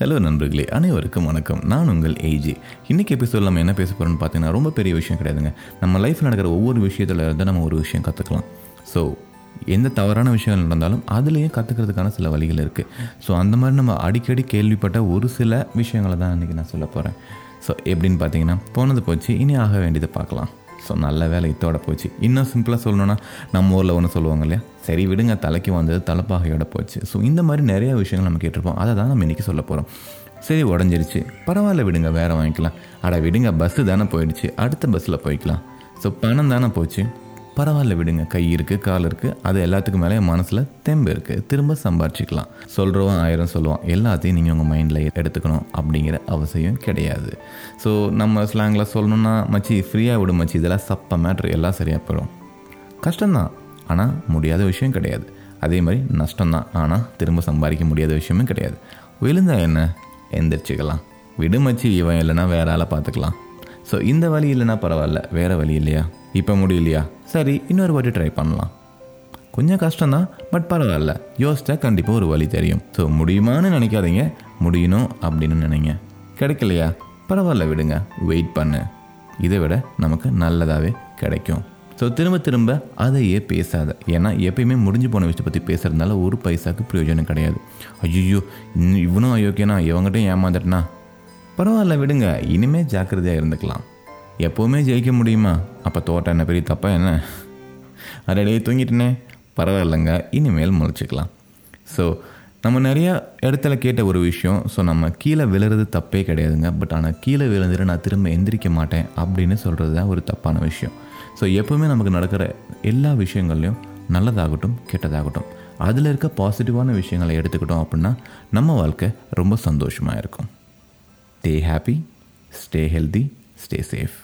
Hello நண்பர்களே. அனைவருக்கும் வணக்கம். நான் உங்கள் ஏஜி இன்றைக்கி எபிசோட் நம்ம என்ன பேச போகிறோம்னு பார்த்தீங்கன்னா ரொம்ப பெரிய விஷயம் கிடையாதுங்க. நம்ம லைஃப்பில் நடக்கிற ஒவ்வொரு விஷயத்தில் இருந்து நம்ம ஒரு விஷயம் கற்றுக்கலாம் ஸோ எந்த தவறான விஷயங்கள் நடந்தாலும் அதுலேயும் கற்றுக்கிறதுக்கான சில வழிகள் இருக்குது ஸோ அந்த மாதிரி நம்ம அடிக்கடி கேள்விப்பட்ட ஒரு சில விஷயங்களை தான் இன்றைக்கி நான் சொல்ல போகிறேன் ஸோ எப்படின்னு பார்த்தீங்கன்னா போனது போச்சு இனி ஆக வேண்டியதை பார்க்கலாம். ஸோ நல்ல வேலை இத்தோட போச்சு. இன்னும் சிம்பிளாக சொல்லணும்னா நம்ம ஊரில் ஒன்று சொல்லுவாங்க இல்லையா? சரி விடுங்க தலைக்கு வந்தது தலைப்பாகையோட போச்சு. ஸோ இந்த மாதிரி நிறைய விஷயங்கள் நம்ம கேட்டிருப்போம். அதை தான் நம்ம இன்றைக்கி சொல்ல போகிறோம் சரி உடஞ்சிருச்சு. பரவாயில்ல விடுங்க வேறு வாங்கிக்கலாம். அட விடுங்க பஸ்ஸு தானே போயிடுச்சு. அடுத்த பஸ்ஸில் போய்க்கலாம். ஸோ பணம் தானே போச்சு. பரவாயில்ல விடுங்க. கை இருக்குது கால் இருக்குது அது எல்லாத்துக்கும் மேலே மனசில் தெம்பு இருக்குது திரும்ப சம்பாரிச்சிக்கலாம். சொல்கிறவன் ஆயிரம் சொல்லுவான். எல்லாத்தையும் நீங்கள் உங்கள் மைண்டில் எடுத்துக்கணும் அப்படிங்கிற அவசியம் கிடையாது. ஸோ நம்ம ஸ்லாங்கில் சொல்லணுன்னா மச்சி ஃப்ரீயாக விடும் மச்சி. இதெல்லாம் சப்ப மேட்ரு எல்லாம் சரியாக போயிடும். கஷ்டம்தான். ஆனால் முடியாத விஷயம் கிடையாது. அதே மாதிரி நஷ்டம்தான். ஆனால் திரும்ப சம்பாதிக்க முடியாத விஷயமும் கிடையாது. விழுந்தா என்ன? எந்திரிச்சிக்கலாம். விடுமச்சு இவன் இல்லைன்னா வேற ஆளை பார்த்துக்கலாம். ஸோ இந்த வழி இல்லைன்னா பரவாயில்ல. வேறு வழி இல்லையா? இப்போ முடியலையா? சரி இன்னொரு வாட்டி ட்ரை பண்ணலாம். கொஞ்சம் கஷ்டம்தான் பட் பரவாயில்ல. யோசிச்சா கண்டிப்பாக ஒரு வழி தெரியும். ஸோ முடியுமான்னு நினைக்காதீங்க. முடியணும் அப்படின்னு நினைங்க. கிடைக்கலையா? பரவாயில்ல விடுங்க. வெயிட் பண்ணு. இதை விட நமக்கு நல்லதாகவே கிடைக்கும். ஸோ திரும்ப திரும்ப அதையே பேசாத. ஏன்னா எப்பயுமே முடிஞ்சு போன விஷயத்தை பற்றி பேசுகிறதுனால ஒரு பைசாக்கு பிரயோஜனம் கிடையாது. ஐயோ இன்னும் இவனும் அயோக்கியனா? இவங்ககிட்டையும் ஏமாந்துட்டனா? பரவாயில்ல விடுங்க. இனிமேல் ஜாக்கிரதையாக இருந்துக்கலாம். எப்போவுமே ஜெயிக்க முடியுமா? அப்போ தோட்டம் என்ன பெரிய தப்பா என்ன? அடடே தூங்கிட்டனே. பரவாயில்லைங்க. இனிமேல் முளைச்சிக்கலாம் ஸோ நம்ம நிறையா இடத்துல கேட்ட ஒரு விஷயம். ஸோ நம்ம கீழே விழுறது தப்பே கிடையாதுங்க. பட் ஆனால் கீழே விழுந்துட்டு நான் திரும்ப எந்திரிக்க மாட்டேன் அப்படின்னு சொல்கிறது தான் ஒரு தப்பான விஷயம். ஸோ எப்போவுமே நமக்கு நடக்கிற எல்லா விஷயங்கள்லையும் நல்லதாகட்டும் கெட்டதாகட்டும் அதில் இருக்க பாசிட்டிவான விஷயங்களை எடுத்துக்கிட்டோம் அப்படின்னா நம்ம வாழ்க்கை ரொம்ப சந்தோஷமாக இருக்கும். Stay happy stay healthy stay safe